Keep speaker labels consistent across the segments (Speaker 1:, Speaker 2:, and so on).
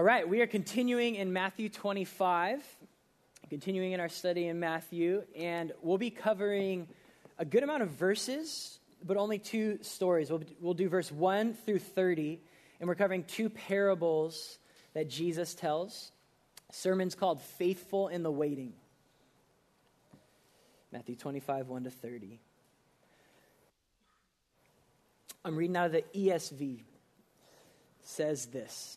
Speaker 1: All right, we are continuing in Matthew 25, continuing in our study in Matthew, and we'll be covering a good amount of verses, but only two stories. We'll, we'll do verse 1 through 30, and we're covering two parables that Jesus tells. Sermons called Faithful in the Waiting. Matthew 25, 1 to 30. I'm reading out of the ESV. It says this.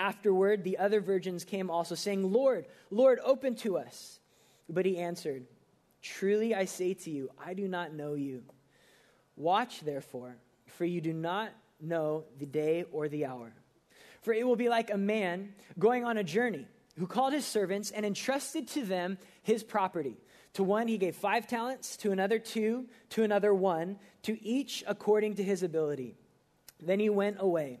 Speaker 1: Afterward, the other virgins came also, saying, Lord, Lord, open to us. But he answered, Truly I say to you, I do not know you. Watch, therefore, for you do not know the day or the hour. For it will be like a man going on a journey who called his servants and entrusted to them his property. To one he gave five talents, to another two, to another one, to each according to his ability. Then he went away.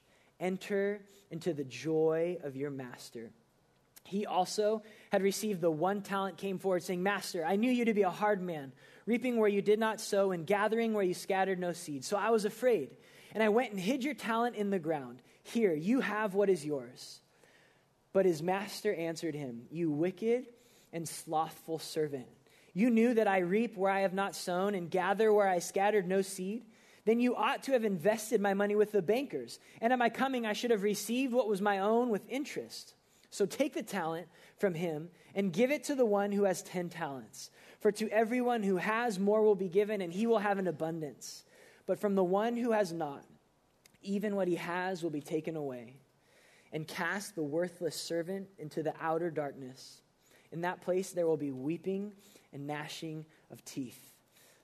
Speaker 1: Enter into the joy of your master. He also had received the one talent, came forward, saying, Master, I knew you to be a hard man, reaping where you did not sow, and gathering where you scattered no seed. So I was afraid, and I went and hid your talent in the ground. Here, you have what is yours. But his master answered him, You wicked and slothful servant. You knew that I reap where I have not sown, and gather where I scattered no seed then you ought to have invested my money with the bankers. And at my coming, I should have received what was my own with interest. So take the talent from him and give it to the one who has ten talents. For to everyone who has, more will be given, and he will have an abundance. But from the one who has not, even what he has will be taken away. And cast the worthless servant into the outer darkness. In that place, there will be weeping and gnashing of teeth.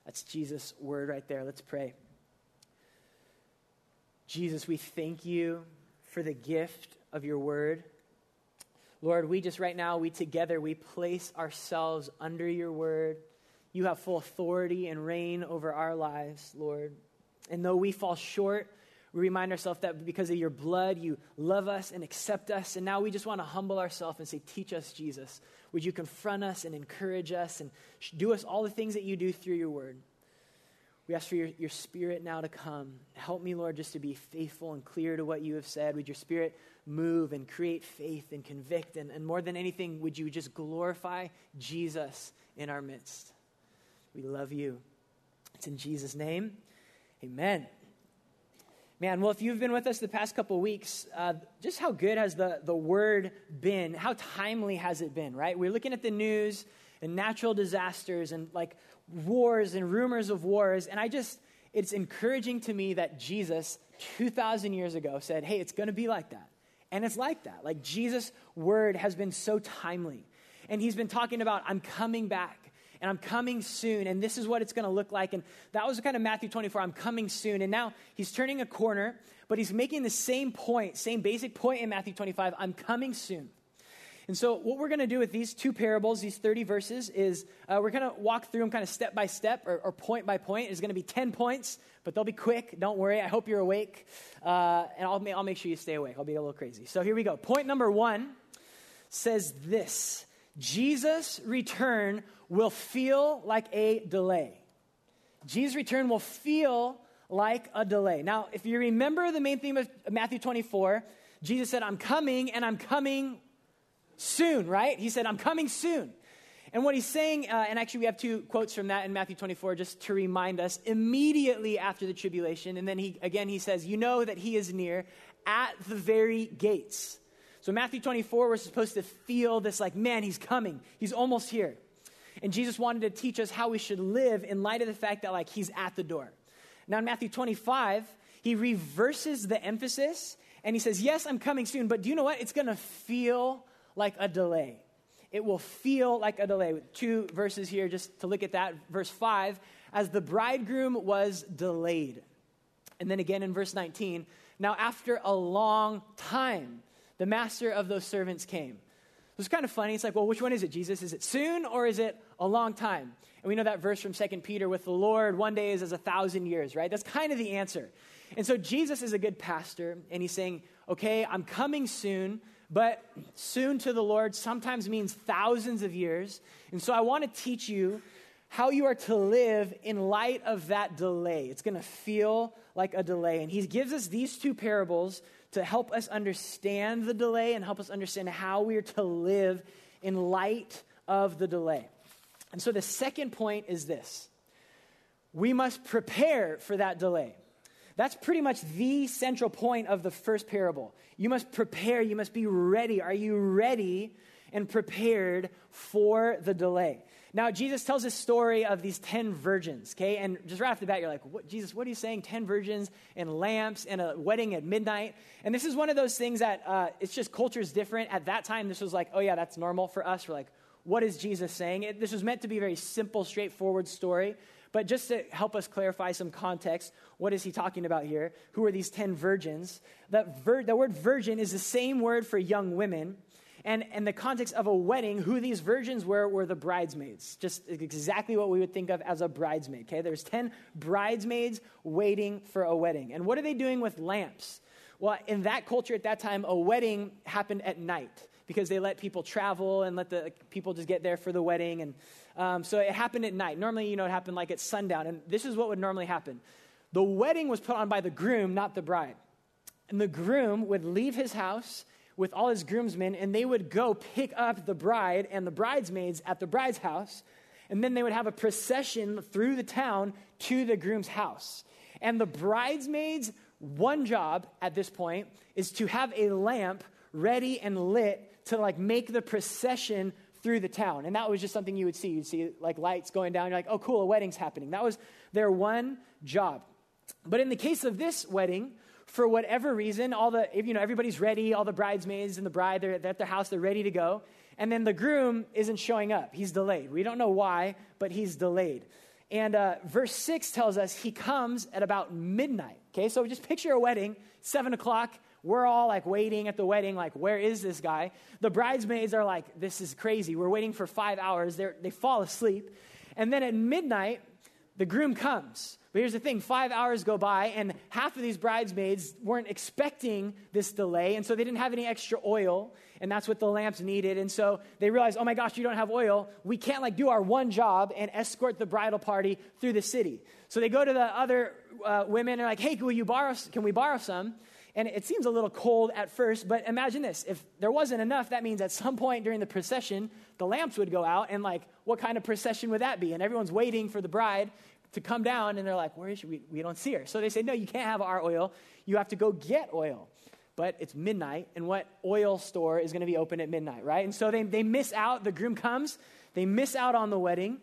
Speaker 1: That's Jesus' word right there. Let's pray. Jesus, we thank you for the gift of your word. Lord, we just right now, we together, we place ourselves under your word. You have full authority and reign over our lives, Lord. And though we fall short, we remind ourselves that because of your blood, you love us and accept us. And now we just want to humble ourselves and say, Teach us, Jesus. Would you confront us and encourage us and do us all the things that you do through your word? We ask for your, your spirit now to come. Help me, Lord, just to be faithful and clear to what you have said. Would your spirit move and create faith and convict? And, and more than anything, would you just glorify Jesus in our midst? We love you. It's in Jesus' name. Amen. Man, well, if you've been with us the past couple weeks, uh, just how good has the, the word been? How timely has it been, right? We're looking at the news and natural disasters and like wars and rumors of wars. And I just, it's encouraging to me that Jesus, 2,000 years ago, said, hey, it's going to be like that. And it's like that. Like Jesus' word has been so timely. And he's been talking about, I'm coming back. and I'm coming soon, and this is what it's going to look like. And that was kind of Matthew 24, I'm coming soon. And now he's turning a corner, but he's making the same point, same basic point in Matthew 25, I'm coming soon. And so, what we're going to do with these two parables, these 30 verses, is uh, we're going to walk through them kind of step by step or, or point by point. It's going to be 10 points, but they'll be quick. Don't worry. I hope you're awake. Uh, and I'll, I'll make sure you stay awake. I'll be a little crazy. So, here we go. Point number one says this Jesus' return will feel like a delay. Jesus' return will feel like a delay. Now, if you remember the main theme of Matthew 24, Jesus said, I'm coming and I'm coming soon, right? He said, I'm coming soon. And what he's saying, uh, and actually we have two quotes from that in Matthew 24 just to remind us immediately after the tribulation. And then he, again, he says, You know that he is near at the very gates. So, Matthew 24, we're supposed to feel this like, man, he's coming. He's almost here. And Jesus wanted to teach us how we should live in light of the fact that, like, he's at the door. Now, in Matthew 25, he reverses the emphasis and he says, Yes, I'm coming soon, but do you know what? It's going to feel like a delay. It will feel like a delay. Two verses here just to look at that. Verse 5 as the bridegroom was delayed. And then again in verse 19, now after a long time, the master of those servants came. It's kind of funny. It's like, well, which one is it, Jesus? Is it soon or is it a long time? And we know that verse from 2 Peter with the Lord, one day is as a thousand years, right? That's kind of the answer. And so Jesus is a good pastor, and he's saying, okay, I'm coming soon, but soon to the Lord sometimes means thousands of years. And so I want to teach you how you are to live in light of that delay. It's going to feel like a delay. And he gives us these two parables to help us understand the delay and help us understand how we are to live in light of the delay. And so the second point is this we must prepare for that delay. That's pretty much the central point of the first parable. You must prepare, you must be ready. Are you ready and prepared for the delay? Now, Jesus tells this story of these 10 virgins, okay? And just right off the bat, you're like, what, Jesus, what are you saying? 10 virgins and lamps and a wedding at midnight? And this is one of those things that uh, it's just culture is different. At that time, this was like, oh, yeah, that's normal for us. We're like, what is Jesus saying? It, this was meant to be a very simple, straightforward story. But just to help us clarify some context, what is he talking about here? Who are these 10 virgins? That, vir- the word virgin is the same word for young women and in the context of a wedding, who these virgins were were the bridesmaids. Just exactly what we would think of as a bridesmaid. Okay, there's 10 bridesmaids waiting for a wedding. And what are they doing with lamps? Well, in that culture at that time, a wedding happened at night because they let people travel and let the people just get there for the wedding. And um, so it happened at night. Normally, you know, it happened like at sundown. And this is what would normally happen the wedding was put on by the groom, not the bride. And the groom would leave his house with all his groomsmen, and they would go pick up the bride and the bridesmaids at the bride's house. And then they would have a procession through the town to the groom's house. And the bridesmaids' one job at this point is to have a lamp ready and lit to like make the procession through the town. And that was just something you would see. You'd see like lights going down. You're like, oh, cool, a wedding's happening. That was their one job. But in the case of this wedding, for whatever reason, all the, you know, everybody's ready, all the bridesmaids and the bride, they're, they're at their house, they're ready to go. And then the groom isn't showing up. He's delayed. We don't know why, but he's delayed. And uh, verse 6 tells us he comes at about midnight. Okay, so just picture a wedding, 7 o'clock. We're all like waiting at the wedding, like, where is this guy? The bridesmaids are like, this is crazy. We're waiting for five hours. They're, they fall asleep. And then at midnight, the groom comes. But here's the thing five hours go by, and half of these bridesmaids weren't expecting this delay, and so they didn't have any extra oil, and that's what the lamps needed. And so they realized, oh my gosh, you don't have oil. We can't like do our one job and escort the bridal party through the city. So they go to the other uh, women and are like, hey, can, you borrow, can we borrow some? And it seems a little cold at first, but imagine this. If there wasn't enough, that means at some point during the procession, the lamps would go out, and like, what kind of procession would that be? And everyone's waiting for the bride to come down, and they're like, Where is she? We, we don't see her. So they say, No, you can't have our oil. You have to go get oil. But it's midnight, and what oil store is going to be open at midnight, right? And so they, they miss out. The groom comes, they miss out on the wedding.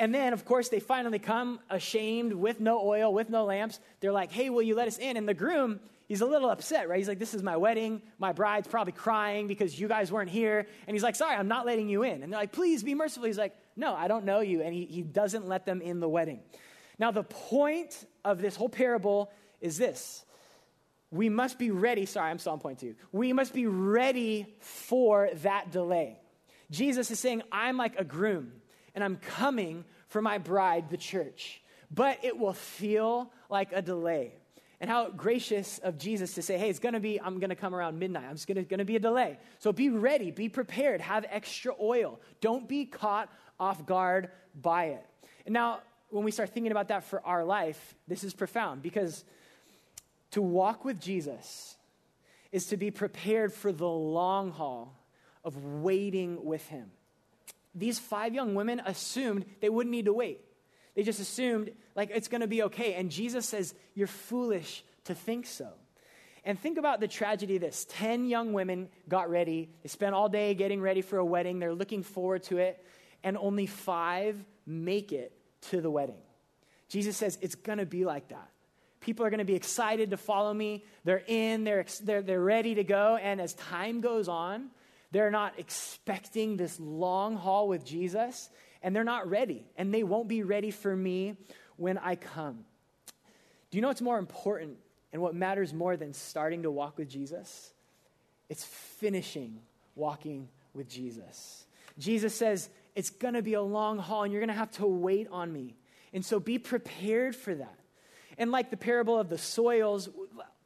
Speaker 1: And then, of course, they finally come ashamed with no oil, with no lamps. They're like, Hey, will you let us in? And the groom, he's a little upset, right? He's like, This is my wedding. My bride's probably crying because you guys weren't here. And he's like, Sorry, I'm not letting you in. And they're like, Please be merciful. He's like, No, I don't know you. And he, he doesn't let them in the wedding. Now, the point of this whole parable is this we must be ready. Sorry, I'm still on point two. We must be ready for that delay. Jesus is saying, I'm like a groom, and I'm coming for my bride, the church. But it will feel like a delay. And how gracious of Jesus to say, hey, it's gonna be, I'm gonna come around midnight. I'm just gonna, gonna be a delay. So be ready, be prepared, have extra oil. Don't be caught off guard by it. And now, when we start thinking about that for our life, this is profound because to walk with Jesus is to be prepared for the long haul of waiting with him. These five young women assumed they wouldn't need to wait. They just assumed, like, it's going to be okay. And Jesus says, You're foolish to think so. And think about the tragedy of this 10 young women got ready. They spent all day getting ready for a wedding. They're looking forward to it. And only five make it to the wedding. Jesus says, It's going to be like that. People are going to be excited to follow me. They're in, they're, they're, they're ready to go. And as time goes on, they're not expecting this long haul with Jesus, and they're not ready. And they won't be ready for me when I come. Do you know what's more important and what matters more than starting to walk with Jesus? It's finishing walking with Jesus. Jesus says, It's going to be a long haul, and you're going to have to wait on me. And so be prepared for that. And like the parable of the soils,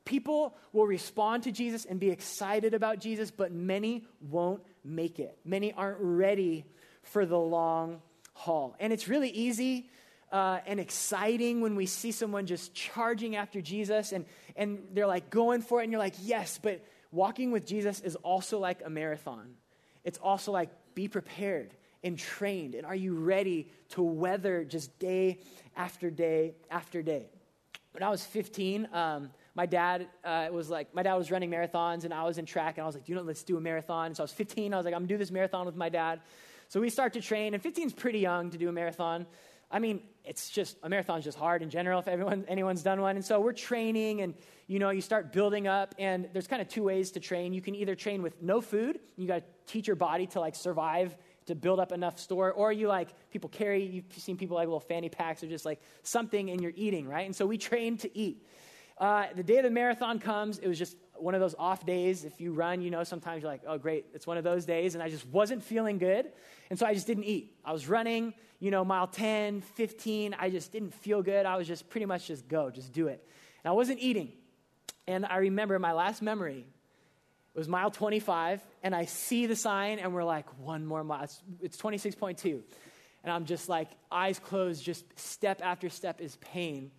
Speaker 1: people will respond to Jesus and be excited about Jesus, but many won't make it. Many aren't ready for the long haul. And it's really easy uh, and exciting when we see someone just charging after Jesus and, and they're like going for it, and you're like, yes, but walking with Jesus is also like a marathon. It's also like be prepared and trained. And are you ready to weather just day after day after day? when I was 15, um, my dad uh, was like, my dad was running marathons and I was in track and I was like, you know, let's do a marathon. So I was 15. I was like, I'm gonna do this marathon with my dad. So we start to train, and 15 is pretty young to do a marathon. I mean, it's just a marathon's just hard in general if everyone anyone's done one. And so we're training, and you know, you start building up. And there's kind of two ways to train. You can either train with no food. You got to teach your body to like survive to build up enough store, or you like people carry, you've seen people like little fanny packs or just like something and you're eating, right? And so we train to eat. Uh, the day the marathon comes, it was just one of those off days. If you run, you know, sometimes you're like, oh, great, it's one of those days. And I just wasn't feeling good. And so I just didn't eat. I was running, you know, mile 10, 15. I just didn't feel good. I was just pretty much just go, just do it. And I wasn't eating. And I remember my last memory it was mile 25, and I see the sign, and we're like, one more mile. It's, it's 26.2. And I'm just like, eyes closed, just step after step is pain.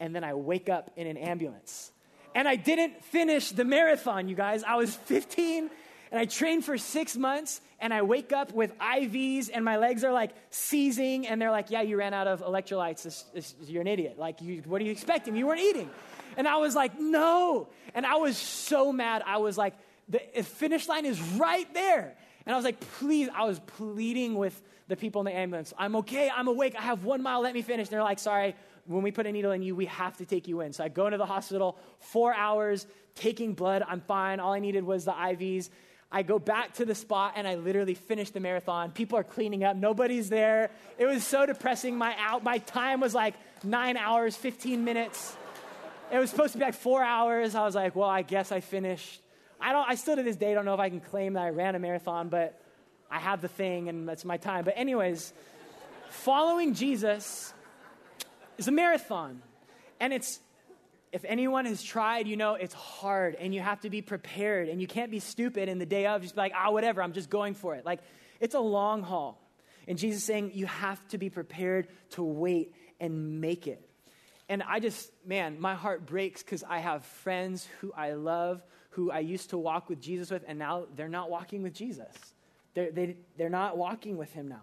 Speaker 1: And then I wake up in an ambulance. And I didn't finish the marathon, you guys. I was 15, and I trained for six months, and I wake up with IVs, and my legs are like seizing, and they're like, yeah, you ran out of electrolytes. This, this, you're an idiot. Like, you, what are you expecting? You weren't eating. And I was like, no. And I was so mad. I was like, the finish line is right there. And I was like, please, I was pleading with the people in the ambulance. I'm okay, I'm awake, I have one mile, let me finish. And they're like, sorry, when we put a needle in you, we have to take you in. So I go into the hospital, four hours, taking blood, I'm fine. All I needed was the IVs. I go back to the spot and I literally finish the marathon. People are cleaning up, nobody's there. It was so depressing. My out my time was like nine hours, 15 minutes. It was supposed to be like four hours. I was like, well, I guess I finished. I don't. I still to this day don't know if I can claim that I ran a marathon, but I have the thing and that's my time. But anyways, following Jesus is a marathon, and it's if anyone has tried, you know it's hard and you have to be prepared and you can't be stupid in the day of just be like, ah, whatever, I'm just going for it. Like it's a long haul. And Jesus saying you have to be prepared to wait and make it. And I just, man, my heart breaks because I have friends who I love, who I used to walk with Jesus with, and now they're not walking with Jesus. They're, they, they're not walking with him now.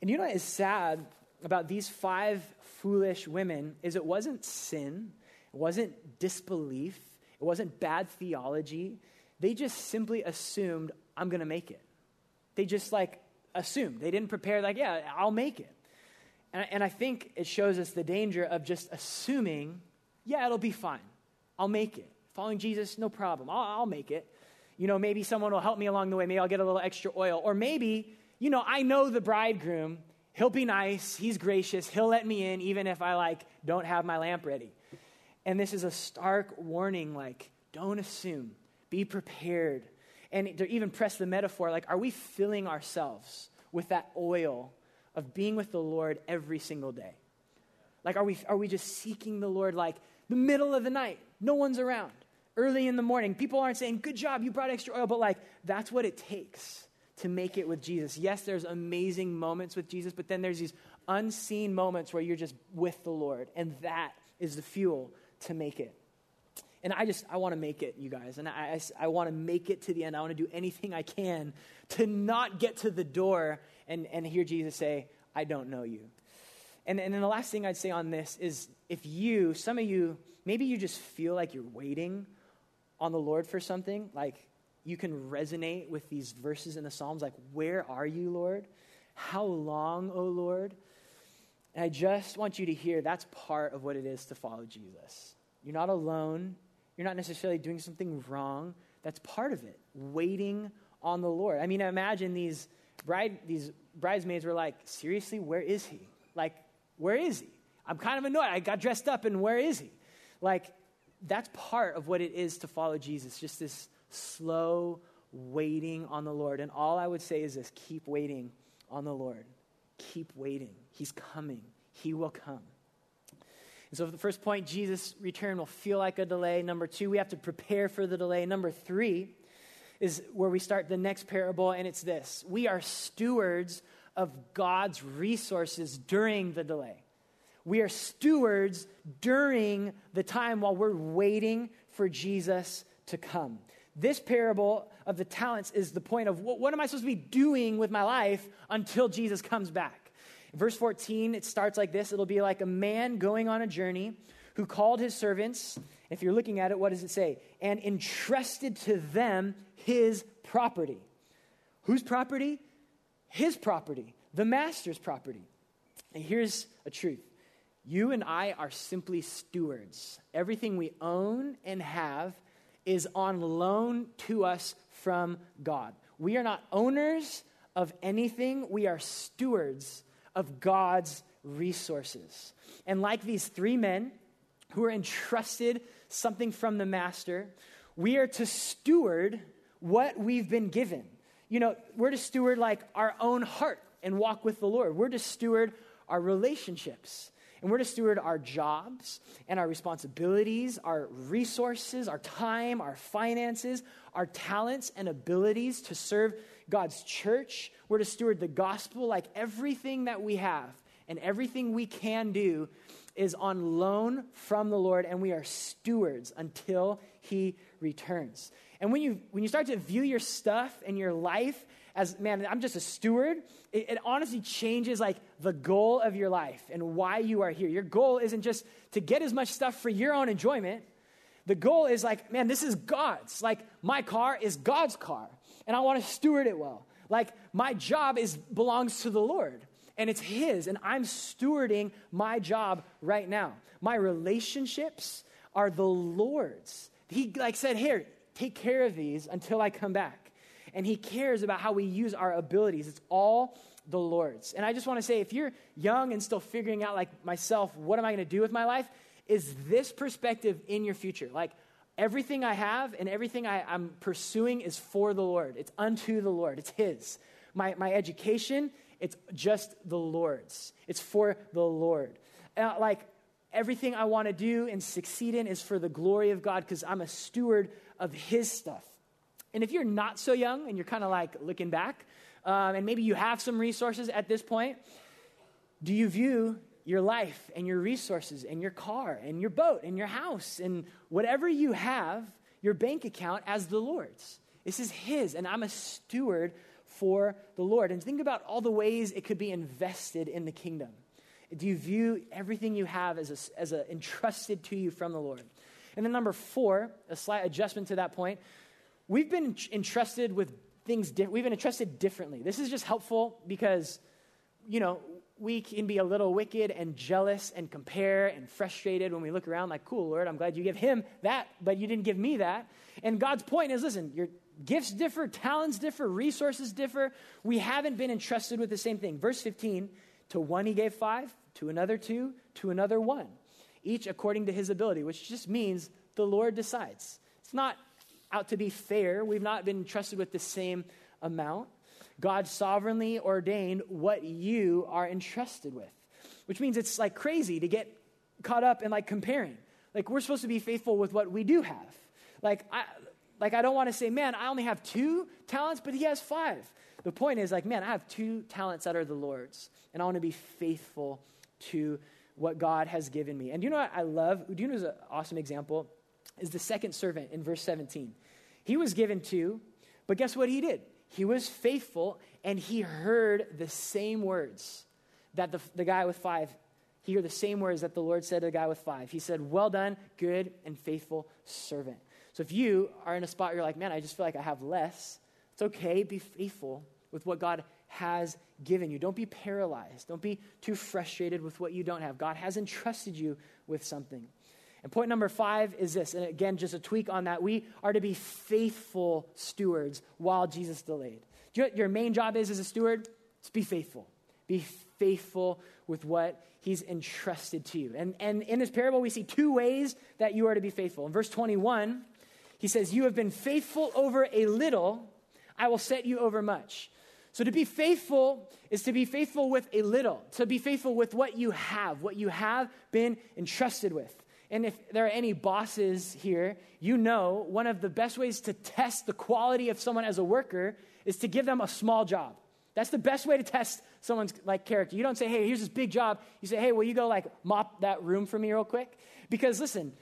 Speaker 1: And you know what is sad about these five foolish women is it wasn't sin, it wasn't disbelief, it wasn't bad theology. They just simply assumed, I'm going to make it. They just like assumed. They didn't prepare, like, yeah, I'll make it. And, and I think it shows us the danger of just assuming, yeah, it'll be fine. I'll make it. Following Jesus, no problem. I'll, I'll make it. You know, maybe someone will help me along the way. Maybe I'll get a little extra oil. Or maybe, you know, I know the bridegroom. He'll be nice. He's gracious. He'll let me in even if I like don't have my lamp ready. And this is a stark warning like don't assume. Be prepared. And to even press the metaphor like are we filling ourselves with that oil of being with the Lord every single day? Like are we are we just seeking the Lord like the middle of the night? No one's around early in the morning. People aren't saying, Good job, you brought extra oil, but like, that's what it takes to make it with Jesus. Yes, there's amazing moments with Jesus, but then there's these unseen moments where you're just with the Lord, and that is the fuel to make it. And I just, I want to make it, you guys. And I, I, I want to make it to the end. I want to do anything I can to not get to the door and, and hear Jesus say, I don't know you. And, and then the last thing I'd say on this is if you, some of you, maybe you just feel like you're waiting on the Lord for something, like you can resonate with these verses in the Psalms, like, Where are you, Lord? How long, O Lord? And I just want you to hear that's part of what it is to follow Jesus. You're not alone. You're not necessarily doing something wrong. That's part of it, waiting on the Lord. I mean, imagine these, bride, these bridesmaids were like, seriously, where is he? Like, where is he? I'm kind of annoyed. I got dressed up, and where is he? Like, that's part of what it is to follow Jesus, just this slow waiting on the Lord. And all I would say is this keep waiting on the Lord. Keep waiting. He's coming, He will come. And so, the first point, Jesus' return will feel like a delay. Number two, we have to prepare for the delay. Number three is where we start the next parable, and it's this we are stewards of God's resources during the delay. We are stewards during the time while we're waiting for Jesus to come. This parable of the talents is the point of what, what am I supposed to be doing with my life until Jesus comes back? verse 14, it starts like this it'll be like a man going on a journey who called his servants. If you're looking at it, what does it say? And entrusted to them his property. Whose property? His property, the master's property. And here's a truth you and I are simply stewards. Everything we own and have is on loan to us from God. We are not owners of anything, we are stewards of God's resources. And like these three men who are entrusted something from the master, we are to steward what we've been given. You know, we're to steward like our own heart and walk with the Lord. We're to steward our relationships. And we're to steward our jobs and our responsibilities, our resources, our time, our finances, our talents and abilities to serve God's church. We're to steward the gospel like everything that we have and everything we can do is on loan from the Lord, and we are stewards until He returns. And when you, when you start to view your stuff and your life as, man, I'm just a steward, it, it, honestly changes like the goal of your life and why you are here. Your goal isn't just to get as much stuff for your own enjoyment. The goal is like, man, this is God's. Like, my car is God's car, and I want to steward it well. Like, my job is belongs to the Lord, and it's His, and I'm stewarding my job right now. My relationships are the Lord's. He like said, here, take care of these until I come back and He cares about how we use our abilities. It's all the Lord's. And I just want to say if you're young and still figuring out, like myself, what am I going to do with my life? Is this perspective in your future? Like, everything I have and everything I, am pursuing is for the Lord. It's unto the Lord, it's His. My, my education, it's just the Lord's. It's for the Lord. Uh, like, everything I want to do and succeed in is for the glory of God because I'm a steward of His stuff. And if you're not so young and you're kind of like looking back, um, and maybe you have some resources at this point, do you view your life and your resources and your car and your boat and your house and whatever you have, your bank account, as the Lord's? This is His, and I'm a steward for the Lord. And think about all the ways it could be invested in the kingdom. Do you view everything you have as a, as a entrusted to you from the Lord? And then number four, a slight adjustment to that point, we've been entrusted with things, di- we've been entrusted differently. This is just helpful because, you know, we can be a little wicked and jealous and compare and frustrated when we look around like, cool, Lord, I'm glad you give him that, but you didn't give me that. And God's point is listen, your gifts differ, talents differ, resources differ. We haven't been entrusted with the same thing. Verse 15 to one he gave five, to another two, to another one, each according to his ability, which just means the Lord decides. It's not out to be fair. We've not been entrusted with the same amount. God sovereignly ordained what you are entrusted with, which means it's like crazy to get caught up in like comparing. Like we're supposed to be faithful with what we do have. Like I, like I don't want to say, man, I only have two talents, but he has five. The point is like, man, I have two talents that are the Lord's, and I want to be faithful to what God has given me. And you know what I love? Do you know who's an awesome example? Is the second servant in verse 17. He was given two, but guess what he did? He was faithful and he heard the same words that the, the guy with five, he heard the same words that the Lord said to the guy with five. He said, Well done, good and faithful servant. So if you are in a spot where you're like, Man, I just feel like I have less, it's okay. Be faithful with what God has given you. Don't be paralyzed. Don't be too frustrated with what you don't have. God has entrusted you with something. And point number five is this, and again, just a tweak on that. We are to be faithful stewards while Jesus delayed. Do you know what your main job is as a steward? It's be faithful. Be faithful with what he's entrusted to you. And, and in this parable, we see two ways that you are to be faithful. In verse 21, he says, You have been faithful over a little, I will set you over much. So to be faithful is to be faithful with a little, to be faithful with what you have, what you have been entrusted with. And if there are any bosses here, you know one of the best ways to test the quality of someone as a worker is to give them a small job. That's the best way to test someone's like character. You don't say, "Hey, here's this big job." You say, "Hey, will you go like mop that room for me real quick?" Because listen,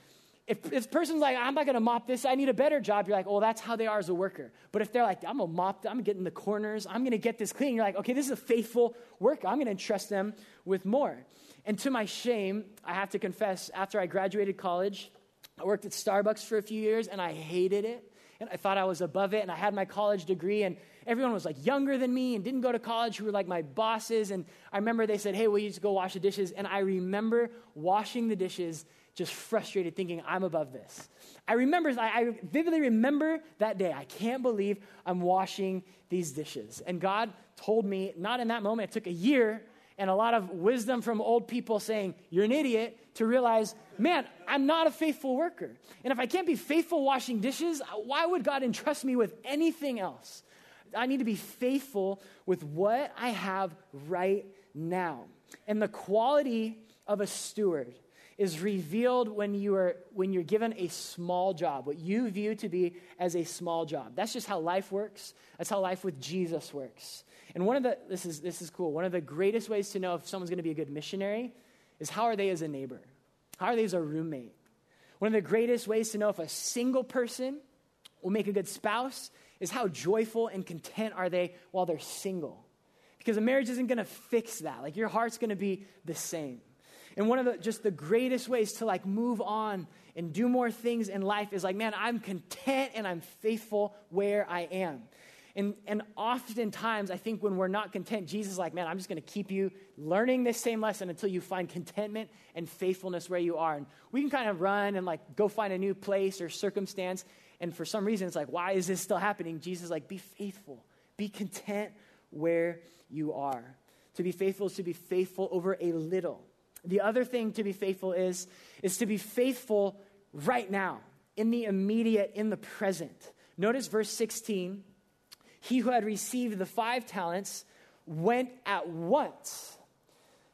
Speaker 1: if this person's like, "I'm not going to mop this. I need a better job," you're like, "Oh, that's how they are as a worker." But if they're like, "I'm going to mop, I'm going to get in the corners. I'm going to get this clean," you're like, "Okay, this is a faithful worker. I'm going to entrust them with more." And to my shame, I have to confess, after I graduated college, I worked at Starbucks for a few years and I hated it. And I thought I was above it. And I had my college degree, and everyone was like younger than me and didn't go to college who were like my bosses. And I remember they said, Hey, will you just go wash the dishes? And I remember washing the dishes, just frustrated, thinking, I'm above this. I remember, I vividly remember that day. I can't believe I'm washing these dishes. And God told me, not in that moment, it took a year and a lot of wisdom from old people saying, You're an idiot, to realize, man, I'm not a faithful worker. And if I can't be faithful washing dishes, why would God entrust me with anything else? I need to be faithful with what I have right now. And the quality of a steward is revealed when you are when you're given a small job what you view to be as a small job that's just how life works that's how life with jesus works and one of the, this is, this is cool, one of the greatest ways to know if someone's going to be a good missionary is how are they as a neighbor? How are they as a roommate? One of the greatest ways to know if a single person will make a good spouse is how joyful and content are they while they're single. Because a marriage isn't going to fix that. Like your heart's going to be the same. And one of the just the greatest ways to like move on and do more things in life is like, man, I'm content and I'm faithful where I am. And, and oftentimes, I think when we're not content, Jesus is like, man, I'm just going to keep you learning this same lesson until you find contentment and faithfulness where you are. And we can kind of run and like go find a new place or circumstance. And for some reason, it's like, why is this still happening? Jesus is like, be faithful, be content where you are. To be faithful is to be faithful over a little. The other thing to be faithful is, is to be faithful right now, in the immediate, in the present. Notice verse 16 he who had received the five talents went at once.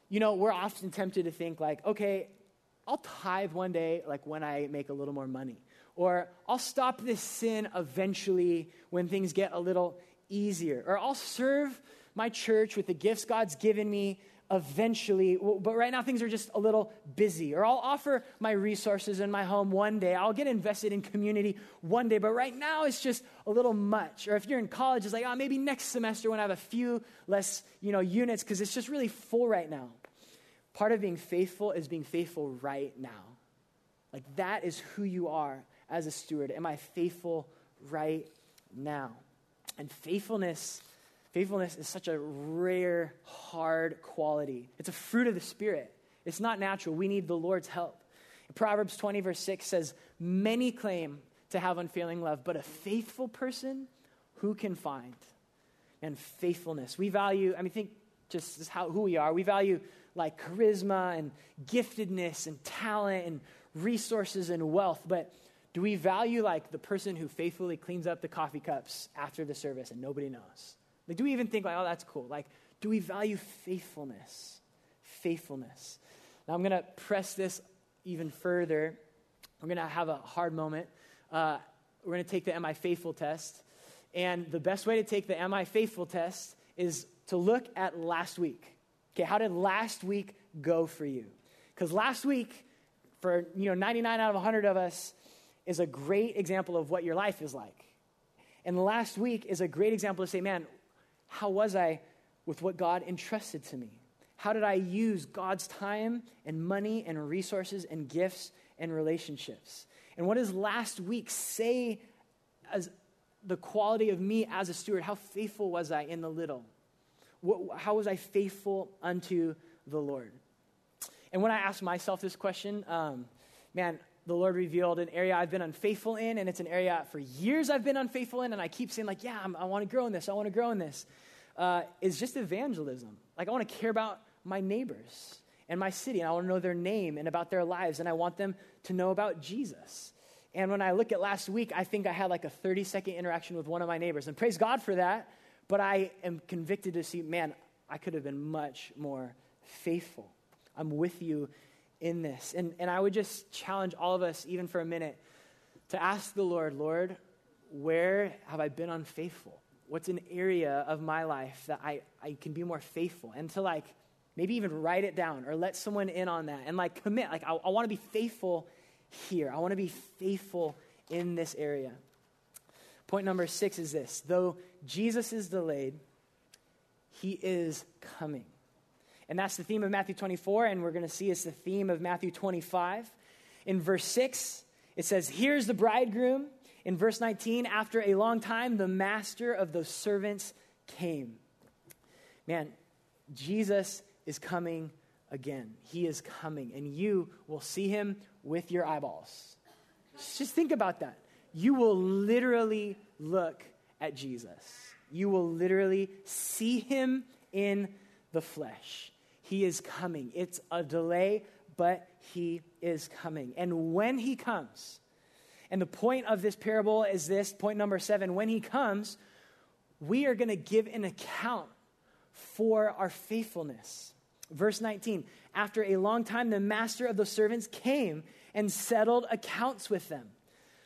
Speaker 1: You know, we're often tempted to think, like, okay, I'll tithe one day, like when I make a little more money. Or I'll stop this sin eventually when things get a little easier. Or I'll serve my church with the gifts God's given me eventually, but right now things are just a little busy. Or I'll offer my resources in my home one day. I'll get invested in community one day, but right now it's just a little much. Or if you're in college, it's like, oh, maybe next semester when I have a few less, you know, units because it's just really full right now. Part of being faithful is being faithful right now. Like that is who you are as a steward. Am I faithful right now? And faithfulness Faithfulness is such a rare, hard quality. It's a fruit of the Spirit. It's not natural. We need the Lord's help. Proverbs 20, verse 6 says, Many claim to have unfailing love, but a faithful person, who can find? And faithfulness. We value, I mean, think just how, who we are. We value like charisma and giftedness and talent and resources and wealth, but do we value like the person who faithfully cleans up the coffee cups after the service and nobody knows? Like, do we even think like, oh, that's cool? Like, do we value faithfulness? Faithfulness. Now, I'm going to press this even further. We're going to have a hard moment. Uh, we're going to take the Am I Faithful test. And the best way to take the Am I Faithful test is to look at last week. Okay, how did last week go for you? Because last week, for you know 99 out of 100 of us, is a great example of what your life is like. And last week is a great example to say, man, how was I with what God entrusted to me? How did I use God's time and money and resources and gifts and relationships? And what does last week say as the quality of me as a steward? How faithful was I in the little? What, how was I faithful unto the Lord? And when I ask myself this question, um, man, the Lord revealed an area I've been unfaithful in, and it's an area for years I've been unfaithful in, and I keep saying, like, yeah, I'm, i want to grow in this, I want to grow in this, uh, is just evangelism. Like, I want to care about my neighbors and my city, and I want to know their name and about their lives, and I want them to know about Jesus. And when I look at last week, I think I had like a 30 second interaction with one of my neighbors, and praise God for that. But I am convicted to see, man, I could have been much more faithful. I'm with you in this. And, and I would just challenge all of us, even for a minute, to ask the Lord, Lord, where have I been unfaithful? What's an area of my life that I, I can be more faithful? And to like maybe even write it down or let someone in on that and like commit. Like, I, I want to be faithful here. I want to be faithful in this area. Point number six is this though Jesus is delayed, he is coming. And that's the theme of Matthew 24, and we're going to see it's the theme of Matthew 25. In verse 6, it says, Here's the bridegroom. In verse 19, after a long time, the master of those servants came. Man, Jesus is coming again. He is coming, and you will see him with your eyeballs. Just think about that you will literally look at Jesus. You will literally see him in the flesh. He is coming. It's a delay, but he is coming. And when he comes, and the point of this parable is this point number seven when he comes, we are going to give an account for our faithfulness. Verse 19 After a long time, the master of the servants came and settled accounts with them.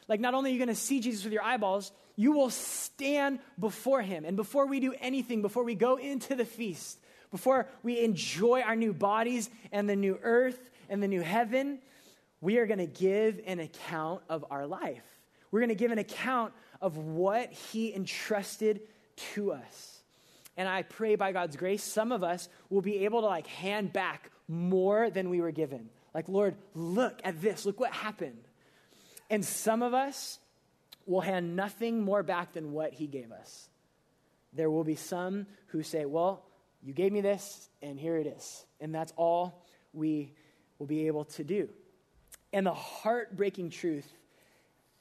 Speaker 1: Like, not only are you going to see Jesus with your eyeballs, you will stand before him. And before we do anything, before we go into the feast, before we enjoy our new bodies and the new earth and the new heaven, we are going to give an account of our life. We're going to give an account of what he entrusted to us. And I pray by God's grace, some of us will be able to like hand back more than we were given. Like, Lord, look at this. Look what happened. And some of us will hand nothing more back than what he gave us. There will be some who say, Well, you gave me this, and here it is. And that's all we will be able to do. And the heartbreaking truth,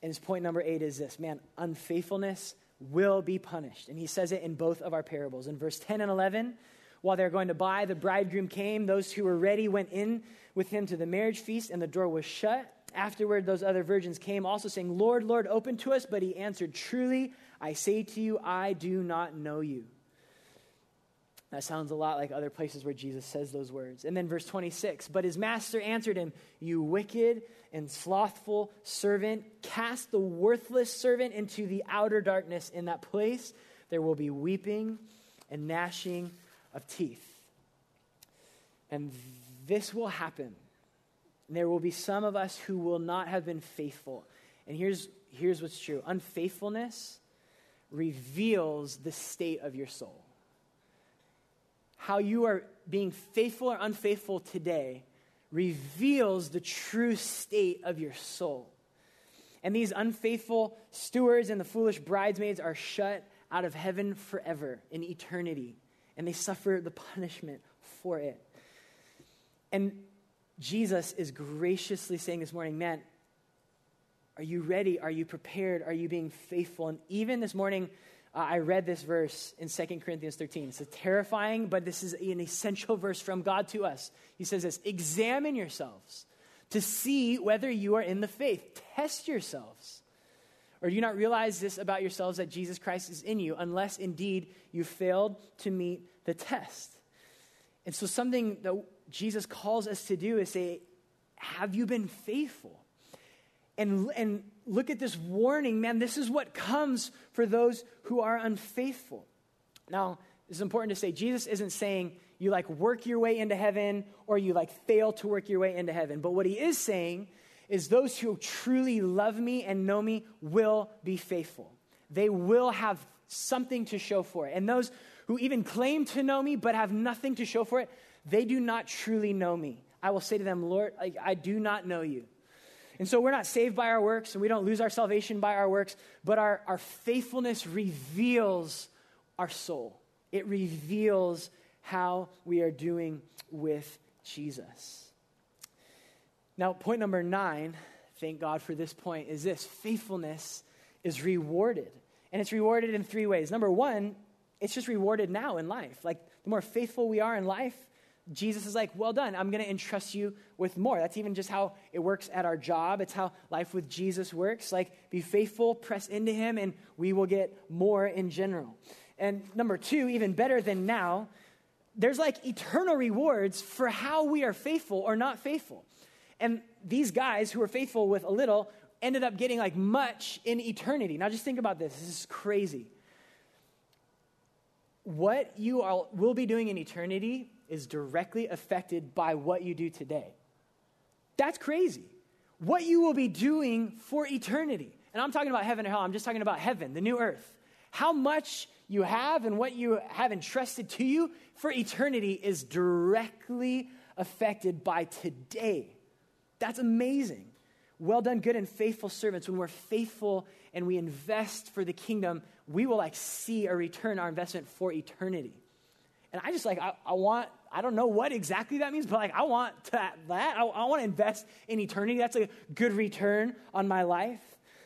Speaker 1: and his point number eight is this man, unfaithfulness will be punished. And he says it in both of our parables. In verse 10 and 11, while they're going to buy, the bridegroom came. Those who were ready went in with him to the marriage feast, and the door was shut. Afterward, those other virgins came also saying, Lord, Lord, open to us. But he answered, Truly, I say to you, I do not know you. That sounds a lot like other places where Jesus says those words. And then verse 26 But his master answered him, You wicked and slothful servant, cast the worthless servant into the outer darkness. In that place, there will be weeping and gnashing of teeth. And this will happen And there will be some of us who will not have been faithful. And here's, here's what's true unfaithfulness reveals the state of your soul. How you are being faithful or unfaithful today reveals the true state of your soul. And these unfaithful stewards and the foolish bridesmaids are shut out of heaven forever in eternity, and they suffer the punishment for it. And Jesus is graciously saying this morning, man, are you ready? Are you prepared? Are you being faithful? And even this morning, uh, I read this verse in 2 Corinthians 13. It's a terrifying, but this is an essential verse from God to us. He says this Examine yourselves to see whether you are in the faith. Test yourselves. Or do you not realize this about yourselves that Jesus Christ is in you, unless indeed you failed to meet the test? And so, something that Jesus calls us to do is say, Have you been faithful? And, and look at this warning, man, this is what comes for those who are unfaithful. Now, it's important to say Jesus isn't saying you like work your way into heaven or you like fail to work your way into heaven. But what he is saying is those who truly love me and know me will be faithful. They will have something to show for it. And those who even claim to know me but have nothing to show for it, they do not truly know me. I will say to them, Lord, I, I do not know you. And so we're not saved by our works and we don't lose our salvation by our works, but our, our faithfulness reveals our soul. It reveals how we are doing with Jesus. Now, point number nine, thank God for this point, is this faithfulness is rewarded. And it's rewarded in three ways. Number one, it's just rewarded now in life. Like, the more faithful we are in life, Jesus is like, well done, I'm going to entrust you with more. That's even just how it works at our job. It's how life with Jesus works. Like, be faithful, press into him, and we will get more in general. And number two, even better than now, there's like eternal rewards for how we are faithful or not faithful. And these guys who were faithful with a little ended up getting like much in eternity. Now, just think about this. This is crazy. What you are, will be doing in eternity is directly affected by what you do today. That's crazy. What you will be doing for eternity. And I'm talking about heaven and hell, I'm just talking about heaven, the new earth. How much you have and what you have entrusted to you for eternity is directly affected by today. That's amazing. Well done, good and faithful servants. When we're faithful and we invest for the kingdom, we will like see a return our investment for eternity. And I just like, I, I want, I don't know what exactly that means, but like, I want that. that. I, I want to invest in eternity. That's a good return on my life.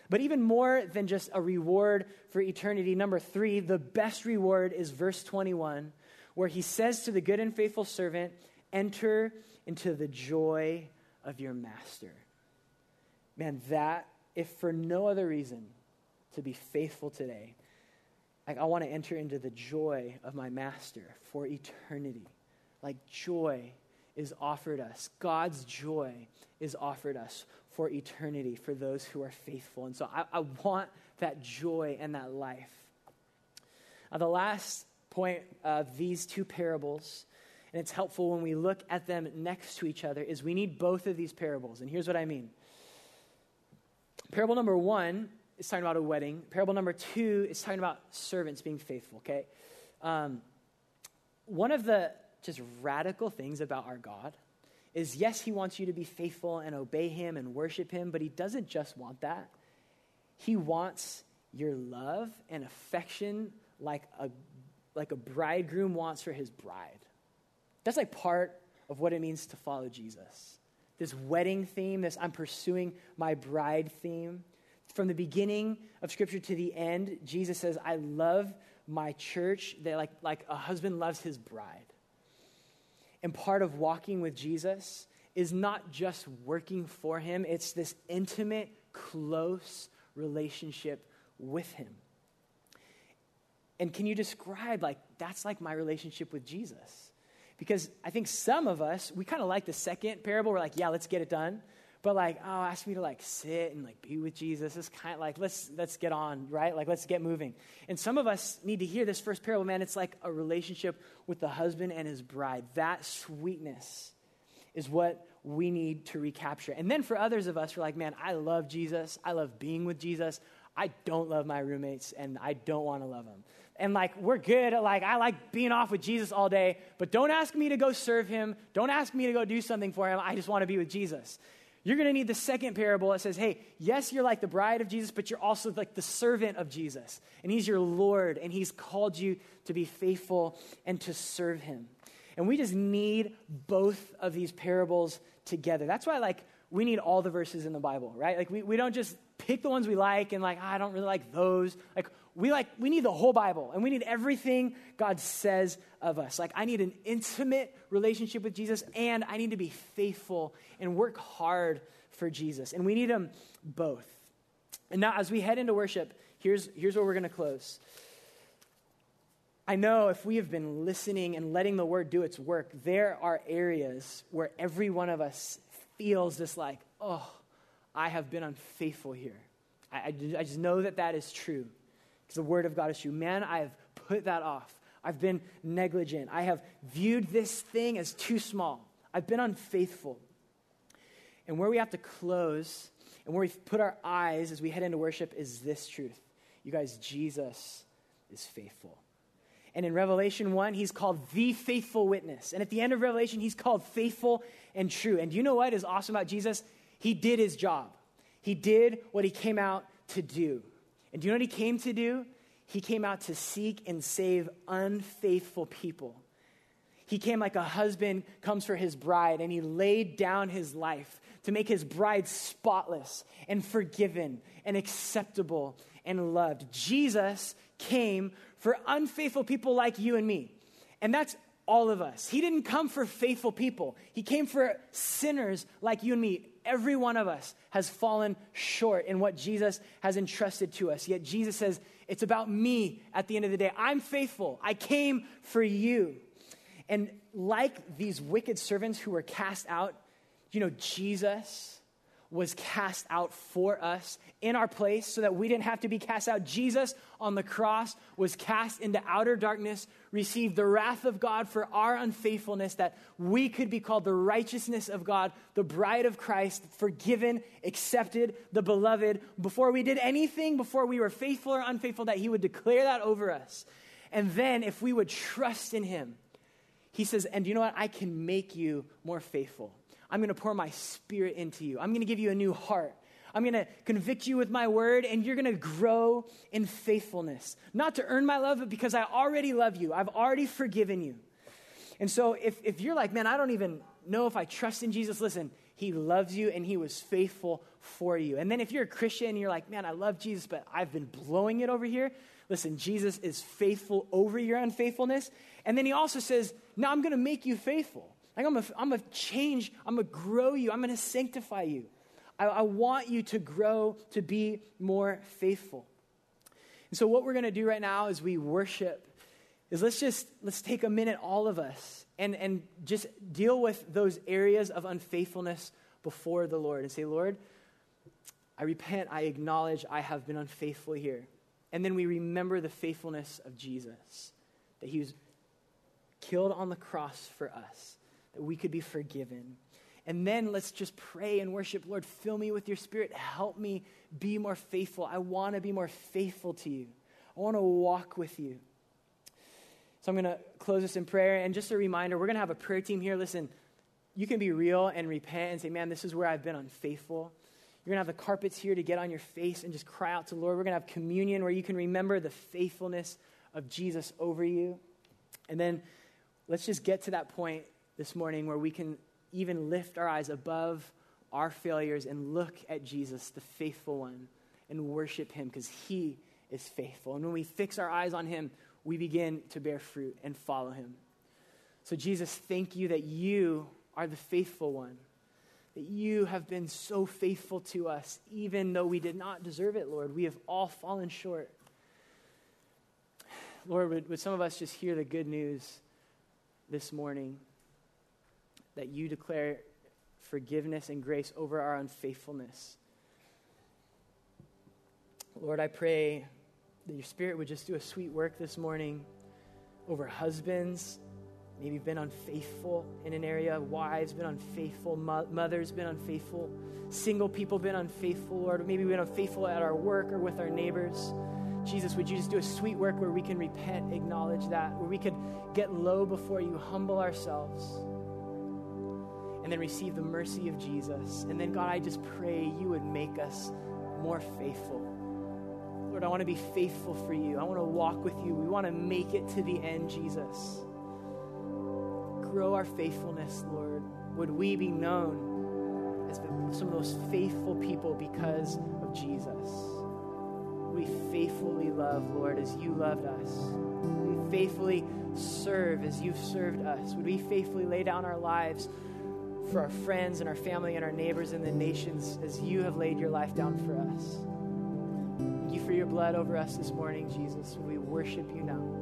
Speaker 1: But even more than just a reward for eternity, number three, the best reward is verse 21, where he says to the good and faithful servant, Enter into the joy of your master. Man, that, if for no other reason, to be faithful today, like I want to enter into the joy of my master for eternity. Like joy is offered us, God's joy is offered us for eternity for those who are faithful. And so I, I want that joy and that life. Now, the last point of these two parables and it's helpful when we look at them next to each other, is we need both of these parables. And here's what I mean. Parable number one is talking about a wedding. Parable number two is talking about servants being faithful, okay? Um, one of the just radical things about our God is yes, he wants you to be faithful and obey him and worship him, but he doesn't just want that. He wants your love and affection like a, like a bridegroom wants for his bride. That's like part of what it means to follow Jesus. This wedding theme, this I'm pursuing my bride theme. From the beginning of Scripture to the end, Jesus says, I love my church that like, like a husband loves his bride. And part of walking with Jesus is not just working for him, it's this intimate, close relationship with him. And can you describe, like, that's like my relationship with Jesus? Because I think some of us, we kind of like the second parable. We're like, yeah, let's get it done. But like, oh, ask me to like sit and like be with Jesus. It's kind of like, let's let's get on, right? Like, let's get moving. And some of us need to hear this first parable, man. It's like a relationship with the husband and his bride. That sweetness is what we need to recapture. And then for others of us, we're like, man, I love Jesus. I love being with Jesus. I don't love my roommates and I don't want to love them and like we're good like i like being off with jesus all day but don't ask me to go serve him don't ask me to go do something for him i just want to be with jesus You're going to need the second parable that says, hey, yes, you're like the bride of Jesus, but you're also like the servant of Jesus. And he's your Lord, and he's called you to be faithful and to serve him. And we just need both of these parables together. That's why, like, we need all the verses in the Bible, right? Like, we, we don't just pick the ones we like and, like, oh, I don't really like those. Like, we like we need the whole bible and we need everything god says of us. Like i need an intimate relationship with jesus and i need to be faithful and work hard for jesus. And we need them both. And now as we head into worship here's here's where we're going to close. I know if we have been listening and letting the word do its work there are areas where every one of us feels this like oh i have been unfaithful here. I, I, I just know that that is true the word of God is true. Man, I have put that off. I've been negligent. I have viewed this thing as too small. I've been unfaithful. And where we have to close and where we put our eyes as we head into worship is this truth. You guys, Jesus is faithful. And in Revelation 1, he's called the faithful witness. And at the end of Revelation, he's called faithful and true. And you know what is awesome about Jesus? He did his job, he did what he came out to do. And do you know what he came to do? He came out to seek and save unfaithful people. He came like a husband comes for his bride, and he laid down his life to make his bride spotless and forgiven and acceptable and loved. Jesus came for unfaithful people like you and me. And that's all of us. He didn't come for faithful people, He came for sinners like you and me. Every one of us has fallen short in what Jesus has entrusted to us. Yet Jesus says, It's about me at the end of the day. I'm faithful. I came for you. And like these wicked servants who were cast out, you know, Jesus was cast out for us in our place so that we didn't have to be cast out. Jesus on the cross was cast into outer darkness, received the wrath of God for our unfaithfulness, that we could be called the righteousness of God, the bride of Christ, forgiven, accepted, the beloved. Before we did anything, before we were faithful or unfaithful, that He would declare that over us. And then if we would trust in Him, He says, and you know what? I can make you more faithful. I'm going to pour my spirit into you. I'm going to give you a new heart. I'm going to convict you with my word, and you're going to grow in faithfulness. Not to earn my love, but because I already love you. I've already forgiven you. And so if, if you're like, man, I don't even know if I trust in Jesus, listen, he loves you and he was faithful for you. And then if you're a Christian and you're like, man, I love Jesus, but I've been blowing it over here, listen, Jesus is faithful over your unfaithfulness. And then he also says, now I'm going to make you faithful. Like, I'm going to change, I'm going to grow you, I'm going to sanctify you. I, I want you to grow to be more faithful. And so, what we're going to do right now as we worship is let's just let's take a minute, all of us, and, and just deal with those areas of unfaithfulness before the Lord and say, Lord, I repent, I acknowledge I have been unfaithful here. And then we remember the faithfulness of Jesus, that he was killed on the cross for us that we could be forgiven. And then let's just pray and worship. Lord, fill me with your spirit. Help me be more faithful. I want to be more faithful to you. I want to walk with you. So I'm going to close this in prayer. And just a reminder, we're going to have a prayer team here. Listen, you can be real and repent and say, man, this is where I've been unfaithful. You're going to have the carpets here to get on your face and just cry out to the Lord. We're going to have communion where you can remember the faithfulness of Jesus over you. And then let's just get to that point this morning where we can even lift our eyes above our failures and look at Jesus, the faithful one, and worship him because he is faithful. And when we fix our eyes on him, we begin to bear fruit and follow him. So, Jesus, thank you that you are the faithful one, that you have been so faithful to us, even though we did not deserve it, Lord. We have all fallen short. Lord, would, would some of us just hear the good news this morning? That you declare forgiveness and grace over our unfaithfulness. Lord, I pray that your spirit would just do a sweet work this morning over husbands, maybe been unfaithful in an area, wives been unfaithful, mo- mothers been unfaithful, single people been unfaithful, Lord, maybe been unfaithful at our work or with our neighbors. Jesus, would you just do a sweet work where we can repent, acknowledge that, where we could get low before you, humble ourselves and then receive the mercy of Jesus. And then, God, I just pray you would make us more faithful. Lord, I want to be faithful for you. I want to walk with you. We want to make it to the end, Jesus. Grow our faithfulness, Lord. Would we be known as some of those faithful people because of Jesus? We faithfully love, Lord, as you loved us. We faithfully serve as you've served us. Would we faithfully lay down our lives for our friends and our family and our neighbors and the nations as you have laid your life down for us? Thank you for your blood over us this morning, Jesus. We worship you now.